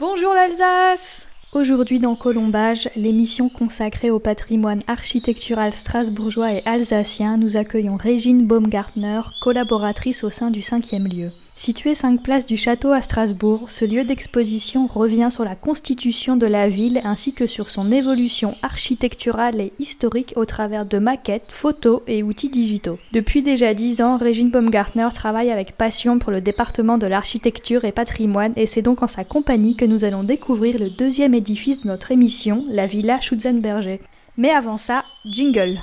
Bonjour l'Alsace Aujourd'hui dans Colombage, l'émission consacrée au patrimoine architectural strasbourgeois et alsacien, nous accueillons Régine Baumgartner, collaboratrice au sein du cinquième lieu. Situé 5 places du Château à Strasbourg, ce lieu d'exposition revient sur la constitution de la ville ainsi que sur son évolution architecturale et historique au travers de maquettes, photos et outils digitaux. Depuis déjà 10 ans, Régine Baumgartner travaille avec passion pour le département de l'architecture et patrimoine et c'est donc en sa compagnie que nous allons découvrir le deuxième édifice de notre émission, la Villa Schutzenberger. Mais avant ça, jingle.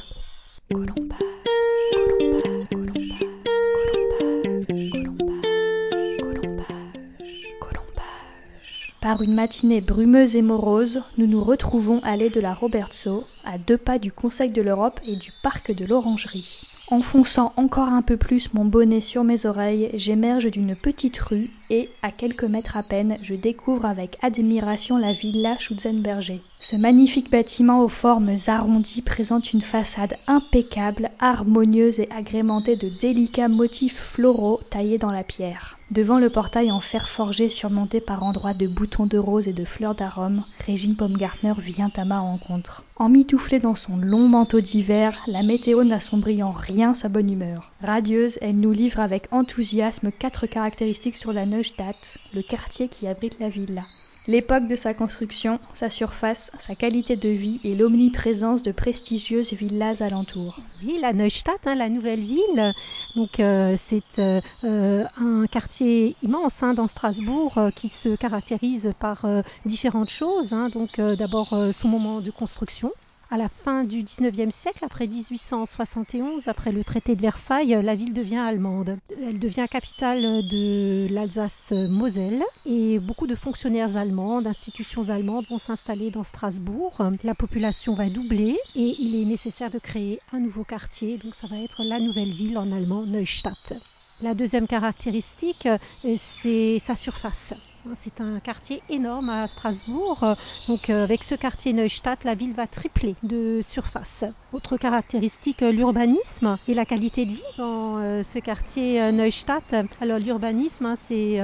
Par une matinée brumeuse et morose, nous nous retrouvons allée de la Robertso, à deux pas du Conseil de l'Europe et du parc de l'Orangerie. Enfonçant encore un peu plus mon bonnet sur mes oreilles, j'émerge d'une petite rue et, à quelques mètres à peine, je découvre avec admiration la villa Schutzenberger. Ce magnifique bâtiment aux formes arrondies présente une façade impeccable, harmonieuse et agrémentée de délicats motifs floraux taillés dans la pierre. Devant le portail en fer forgé surmonté par endroits de boutons de rose et de fleurs d'arôme, Régine Baumgartner vient à ma rencontre. Emmitouflée dans son long manteau d'hiver, la météo n'assombrit en rien sa bonne humeur. Radieuse, elle nous livre avec enthousiasme quatre caractéristiques sur la Neustadt, le quartier qui abrite la villa l'époque de sa construction, sa surface, sa qualité de vie et l'omniprésence de prestigieuses villas alentour. Oui, la Neustadt, hein, la nouvelle ville, donc euh, c'est euh, euh, un quartier immense hein, dans Strasbourg qui se caractérise par différentes choses. Hein. donc d'abord son moment de construction, à la fin du XIXe siècle, après 1871, après le traité de Versailles, la ville devient allemande. Elle devient capitale de l'Alsace-Moselle et beaucoup de fonctionnaires allemands, d'institutions allemandes vont s'installer dans Strasbourg. La population va doubler et il est nécessaire de créer un nouveau quartier, donc ça va être la nouvelle ville en allemand Neustadt. La deuxième caractéristique, euh, c'est sa surface. C'est un quartier énorme à Strasbourg. Donc euh, avec ce quartier Neustadt, la ville va tripler de surface. Autre caractéristique, euh, l'urbanisme et la qualité de vie dans ce quartier Neustadt. Alors l'urbanisme, hein, c'est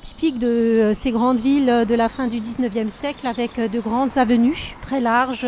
typique de ces grandes villes de la fin du 19e siècle avec de grandes avenues très larges,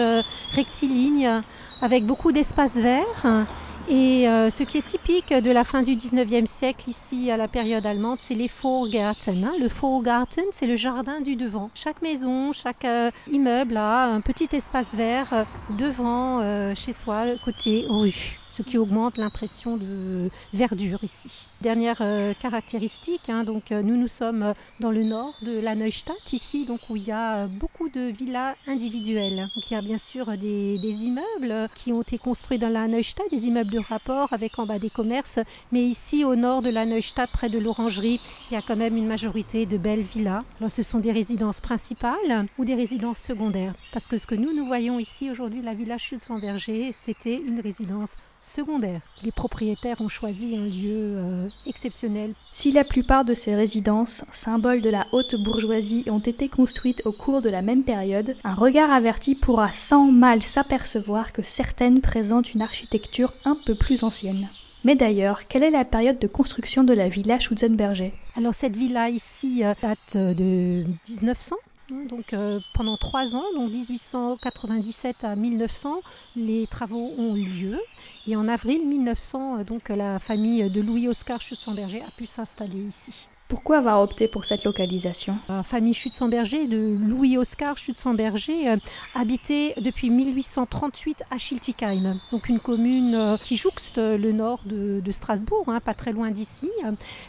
rectilignes, avec beaucoup d'espaces verts et euh, ce qui est typique de la fin du 19e siècle ici à la période allemande, c'est les Vorgarten. Hein. Le Vorgarten, c'est le jardin du devant. Chaque maison, chaque euh, immeuble a un petit espace vert euh, devant chez soi, côté rue ce qui augmente l'impression de verdure ici. Dernière caractéristique, hein, donc nous nous sommes dans le nord de la Neustadt ici, donc où il y a beaucoup de villas individuelles. Donc il y a bien sûr des, immeubles qui ont été construits dans la Neustadt, des immeubles de rapport avec en bas des commerces, mais ici au nord de la Neustadt, près de l'Orangerie, il y a quand même une majorité de belles villas. Ce sont des résidences principales ou des résidences secondaires, parce que ce que nous nous voyons ici aujourd'hui, la villa Schulzenberger, c'était une résidence secondaire. Les propriétaires ont choisi un lieu euh, exceptionnel. Si la plupart de ces résidences, symboles de la haute bourgeoisie, ont été construites au cours de la même période, un regard averti pourra sans mal s'apercevoir que certaines présentent une architecture un peu plus ancienne. Mais d'ailleurs, quelle est la période de construction de la villa Schutzenberger? Alors cette villa ici euh, date de 1900 donc euh, pendant trois ans, donc 1897 à 1900, les travaux ont lieu. Et en avril 1900, euh, donc la famille de Louis-Oscar Schutzenberger a pu s'installer ici. Pourquoi avoir opté pour cette localisation? La famille Schutzenberger de Louis-Oscar Schutzenberger euh, habitait depuis 1838 à Schiltigheim, donc une commune euh, qui jouxte le nord de, Strasbourg, hein, pas très loin d'ici.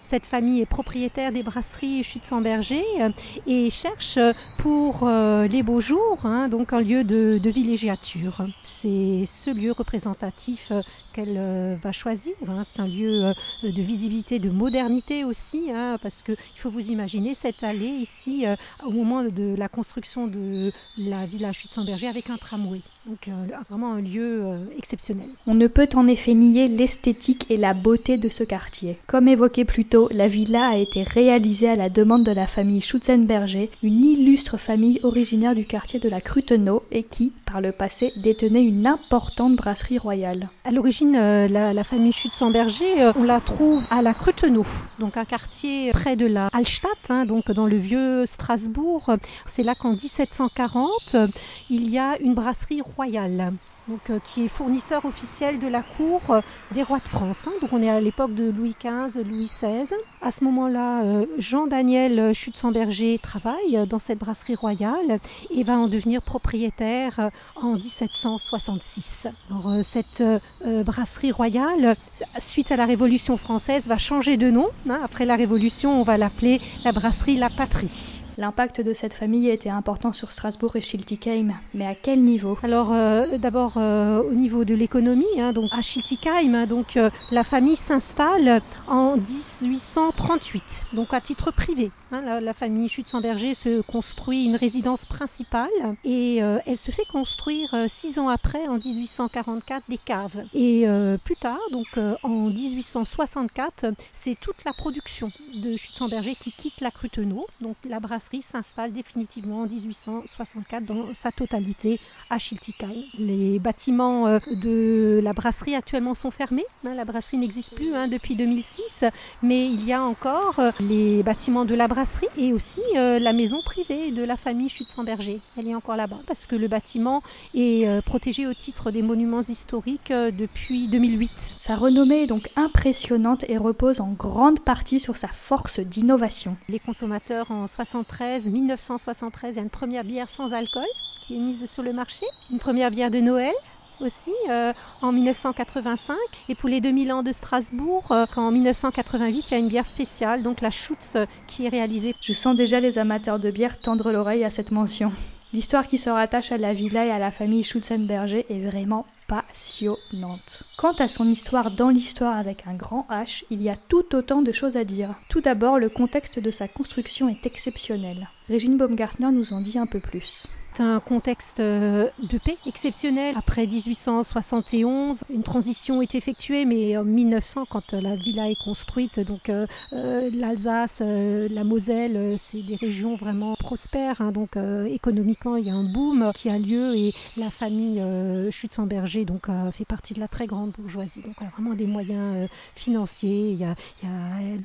Cette famille est propriétaire des brasseries Schutzenberger euh, et cherche pour les beaux jours hein, donc un lieu de, de villégiature. C'est ce lieu représentatif qu'elle va choisir. Hein. C'est un lieu de visibilité, de modernité aussi parce qu'il faut vous imaginer cette allée ici euh, au moment de la construction de la villa Chute-Saint-Berger avec un tramway. Donc euh, vraiment un lieu euh, exceptionnel. On ne peut en effet nier l'esthétique et la beauté de ce quartier. Comme évoqué plus tôt, la villa a été réalisée à la demande de la famille Schutzenberger, une illustre famille originaire du quartier de la Crutenau et qui, par le passé, détenait une importante brasserie royale. À l'origine origine, la, famille Schützenberger, on la trouve à la Crutenau, donc un quartier près de la Hallstatt, hein, donc dans le vieux Strasbourg. C'est là qu'en 1740, il y a une brasserie royale donc, euh, qui est fournisseur officiel de la cour euh, des rois de France. Hein. Donc on est à l'époque de Louis XV, Louis XVI. À ce moment-là, euh, Jean-Daniel Schutzenberger travaille dans cette brasserie royale et va en devenir propriétaire en 1766. Alors, cette brasserie royale, suite à la Révolution française, va changer de nom. Hein. Après la Révolution, on va l'appeler la brasserie La Patrie. L'impact de cette famille était important sur Strasbourg et Schiltigheim, mais à quel niveau? Alors euh, d'abord euh, au niveau de l'économie, hein, donc à Schiltigheim, hein, donc euh, la famille s'installe en 1838, donc à titre privé. Hein, la, famille Schützenberger se construit une résidence principale et elle se fait construire six ans après, en 1844, des caves. Et plus tard, donc en 1864, c'est toute la production de Schützenberger qui quitte la Crutenau, donc la brasserie s'installe définitivement en 1864 dans sa totalité à Schiltigheim. Les bâtiments euh, de la brasserie actuellement sont fermés. Hein, la brasserie n'existe plus hein, depuis 2006, mais il y a encore euh, les bâtiments de la brasserie et aussi euh, la maison privée de la famille Schützenberger. Elle est encore là-bas parce que le bâtiment est protégé au titre des monuments historiques depuis 2008. Sa renommée est donc impressionnante et repose en grande partie sur sa force d'innovation. Les consommateurs en 73 1973, il y a une première bière sans alcool qui est mise sur le marché, une première bière de Noël aussi euh, en 1985 et pour les 2000 ans de Strasbourg euh, en 1988 il y a une bière spéciale donc la Schutz euh, qui est réalisée. Je sens déjà les amateurs de bière tendre l'oreille à cette mention. L'histoire qui se rattache à la villa et à la famille Schutzenberger est vraiment passionnante. Quant à son histoire dans l'histoire avec un grand H, il y a tout autant de choses à dire. Tout d'abord, le contexte de sa construction est exceptionnel. Régine Baumgartner nous en dit un peu plus un contexte euh, de paix exceptionnel. Après 1871, une transition est effectuée, mais en 1900, quand la villa est construite, donc euh, euh, l'Alsace, la Moselle, c'est des régions vraiment prospères. Hein, donc économiquement, il y a un boom qui a lieu et la famille Schützenberger donc fait partie de la très grande bourgeoisie. Donc vraiment des moyens financiers, il y a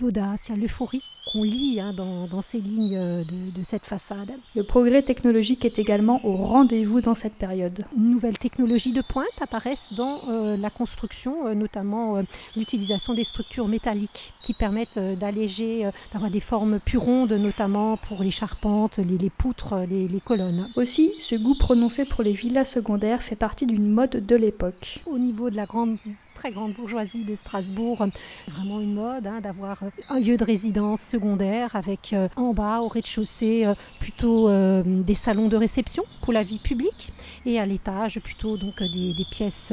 l'audace, il y a l'euphorie qu'on lit hein, dans, ces lignes euh, de, cette façade. Le progrès technologique est également au rendez-vous dans cette période. Une nouvelle technologie de pointe apparaissent dans euh, la construction, euh, notamment l'utilisation des structures métalliques qui permettent d'alléger, d'avoir des formes plus rondes, notamment pour les charpentes, les, poutres, les, les, colonnes. Aussi, ce goût prononcé pour les villas secondaires fait partie d'une mode de l'époque. Au niveau de la grande très grande bourgeoisie de Strasbourg. Vraiment une mode hein, d'avoir euh, un lieu de résidence secondaire avec euh, en bas, au rez-de-chaussée, euh, plutôt des salons de réception pour la vie publique et à l'étage plutôt donc des, des pièces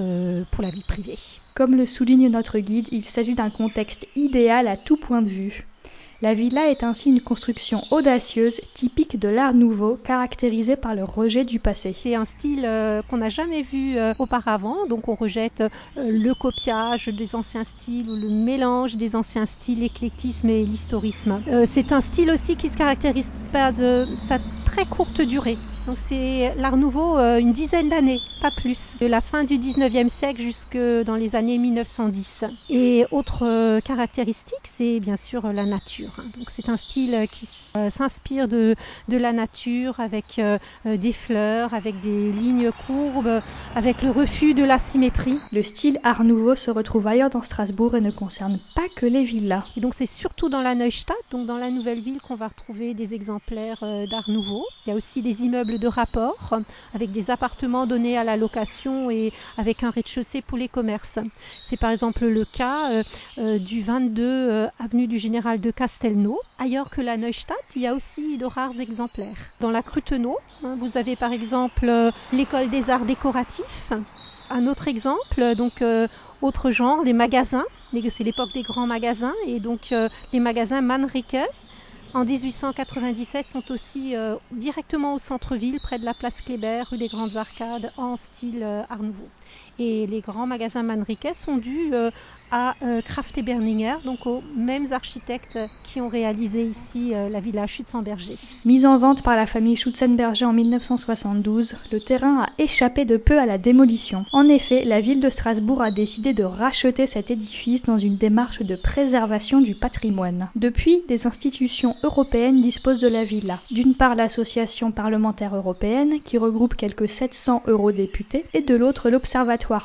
pour la vie privée. Comme le souligne notre guide, il s'agit d'un contexte idéal à tout point de vue. La villa est ainsi une construction audacieuse, typique de l'art nouveau, caractérisée par le rejet du passé. C'est un style euh, qu'on n'a jamais vu euh, auparavant, donc on rejette euh, le copiage des anciens styles ou le mélange des anciens styles, l'éclectisme et l'historisme. c'est un style aussi qui se caractérise par sa très courte durée. Donc c'est l'art nouveau une dizaine d'années, pas plus, de la fin du 19e siècle jusque dans les années 1910. Et autre caractéristique, c'est bien sûr la nature. Donc c'est un style qui euh, s'inspire de, de, la nature avec euh, euh, des fleurs, avec des lignes courbes, avec le refus de la symétrie. Le style Art Nouveau se retrouve ailleurs dans Strasbourg et ne concerne pas que les villas. Et donc c'est surtout dans la Neustadt, donc dans la nouvelle ville, qu'on va retrouver des exemplaires d'Art Nouveau. Il y a aussi des immeubles de rapport avec des appartements donnés à la location et avec un rez-de-chaussée pour les commerces. C'est par exemple le cas du 22 avenue du Général de Castelnau. Ailleurs que la Neustadt, il y a aussi de rares exemplaires. Dans la Crutenau, hein, vous avez par exemple euh, l'école des arts décoratifs. Un autre exemple, donc euh, autre genre, les magasins. C'est l'époque des grands magasins et donc euh, les magasins Mannrike en 1897 sont aussi directement au centre-ville, près de la place Kléber, rue des Grandes Arcades, en style Art Nouveau. Et les grands magasins Manriquet sont dus à Kraft et Berninger, donc aux mêmes architectes qui ont réalisé ici la villa Schutzenberger. Mise en vente par la famille Schutzenberger en 1972, le terrain a échappé de peu à la démolition. En effet, la ville de Strasbourg a décidé de racheter cet édifice dans une démarche de préservation du patrimoine. Depuis, des institutions européennes disposent de la villa. D'une part, l'association parlementaire européenne, qui regroupe quelques 700 eurodéputés, et de l'autre, l'Observatoire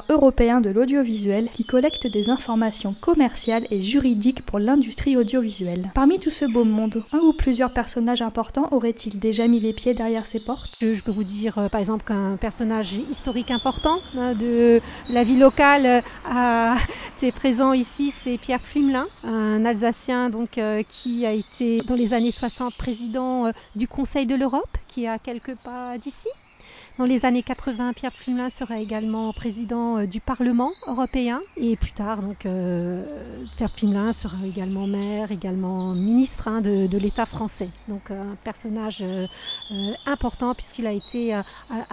européen de l'audiovisuel, qui collecte des informations commerciales et juridiques pour l'industrie audiovisuelle. Parmi tout ce beau monde, un ou plusieurs personnages importants auraient-ils déjà mis les pieds derrière ces portes? Je, peux vous dire, euh, par exemple, qu'un personnage historique important hein, de la vie locale euh, a, c'est présent ici, c'est Pierre Flimelin, un Alsacien donc euh, qui a été dans les années 60 président du Conseil de l'Europe, qui est à quelques pas d'ici. Dans les années 80, Pierre Flimelin sera également président euh, du Parlement européen et plus tard, donc, euh, Pierre Flimelin sera également maire, également ministre hein, de, l'État français. Donc un personnage euh, important puisqu'il a été à,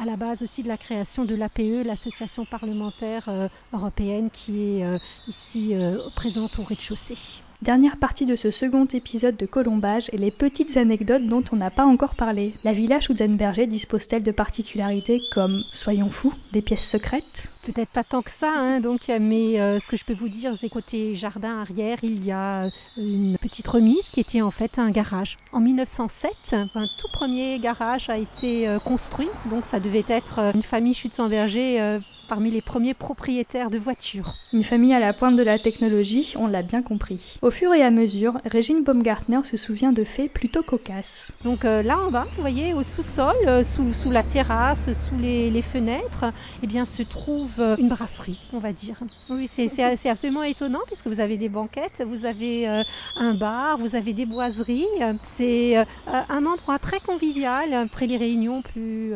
la base aussi de la création de l'APE, l'association parlementaire européenne qui est ici présente au rez-de-chaussée. Dernière partie de ce second épisode de Colombage et les petites anecdotes dont on n'a pas encore parlé. La villa Schutzenberger dispose-t-elle de particularités comme, soyons fous, des pièces secrètes? Peut-être pas tant que ça, hein, donc, mais euh, ce que je peux vous dire, c'est côté jardin arrière, il y a une petite remise qui était en fait un garage. En 1907, un tout premier garage a été euh, construit, donc ça devait être euh, une famille Schutzenberger parmi les premiers propriétaires de voitures. Une famille à la pointe de la technologie, on l'a bien compris. Au fur et à mesure, Régine Baumgartner se souvient de faits plutôt cocasses. Donc euh, là en bas, vous voyez, au sous-sol, euh, sous, la terrasse, sous les, fenêtres, eh bien, se trouve euh, une brasserie, on va dire. Oui, c'est absolument étonnant puisque vous avez des banquettes, vous avez un bar, vous avez des boiseries. C'est un endroit très convivial après les réunions plus,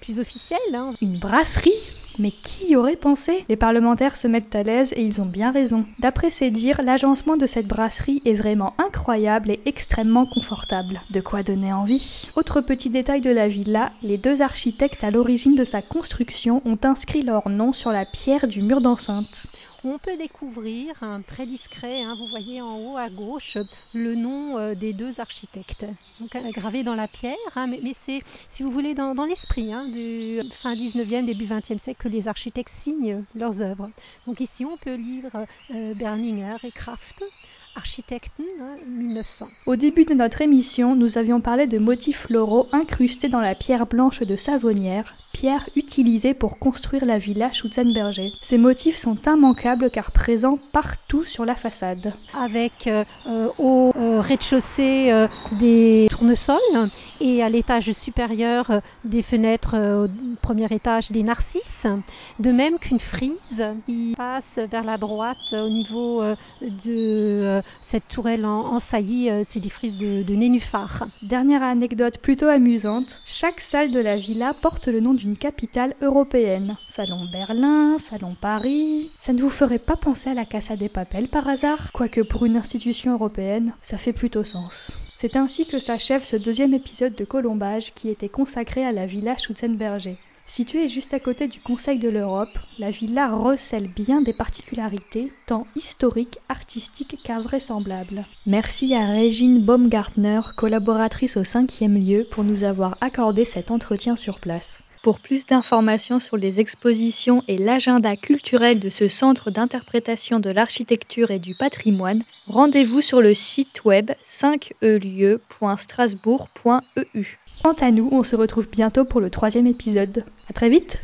plus officielles. Hein. Une brasserie? Mais qui aurait pensé? Les parlementaires se mettent à l'aise et ils ont bien raison. D'après ces dires, l'agencement de cette brasserie est vraiment incroyable et extrêmement confortable. De quoi donner envie? Autre petit détail de la villa, les deux architectes à l'origine de sa construction ont inscrit leur nom sur la pierre du mur d'enceinte on peut découvrir, très discret, hein, vous voyez en haut à gauche, le nom euh, des deux architectes, donc gravé dans la pierre, hein, mais, c'est, si vous voulez, dans, l'esprit hein, du fin 19e, début 20e siècle que les architectes signent leurs œuvres. Donc ici, on peut lire euh, Berninger et Kraft, architecte 1900. Au début de notre émission, nous avions parlé de motifs floraux incrustés dans la pierre blanche de Savonnière, pierre utilisée pour construire la villa Schutzenberger. Ces motifs sont immanquables car présents partout sur la façade. Avec euh, au euh, rez-de-chaussée euh, des tournesols et à l'étage supérieur des fenêtres au premier étage des narcisses, de même qu'une frise qui passe vers la droite au niveau de cette tourelle en, saillie, c'est des frises de, de nénuphar. Dernière anecdote plutôt amusante, chaque salle de la villa porte le nom d'une capitale européenne. Salon Berlin, Salon Paris. Ça ne vous ferait pas penser à la Casa des Papel par hasard? Quoique pour une institution européenne, ça fait plutôt sens. C'est ainsi que s'achève ce deuxième épisode de Colombage qui était consacré à la villa Schutzenberger. Située juste à côté du Conseil de l'Europe, la villa recèle bien des particularités, tant historiques, artistiques qu'invraisemblables. Merci à Régine Baumgartner, collaboratrice au cinquième lieu, pour nous avoir accordé cet entretien sur place. Pour plus d'informations sur les expositions et l'agenda culturel de ce centre d'interprétation de l'architecture et du patrimoine, rendez-vous sur le site web 5elieu.strasbourg.eu. Quant à nous, on se retrouve bientôt pour le troisième épisode. A très vite.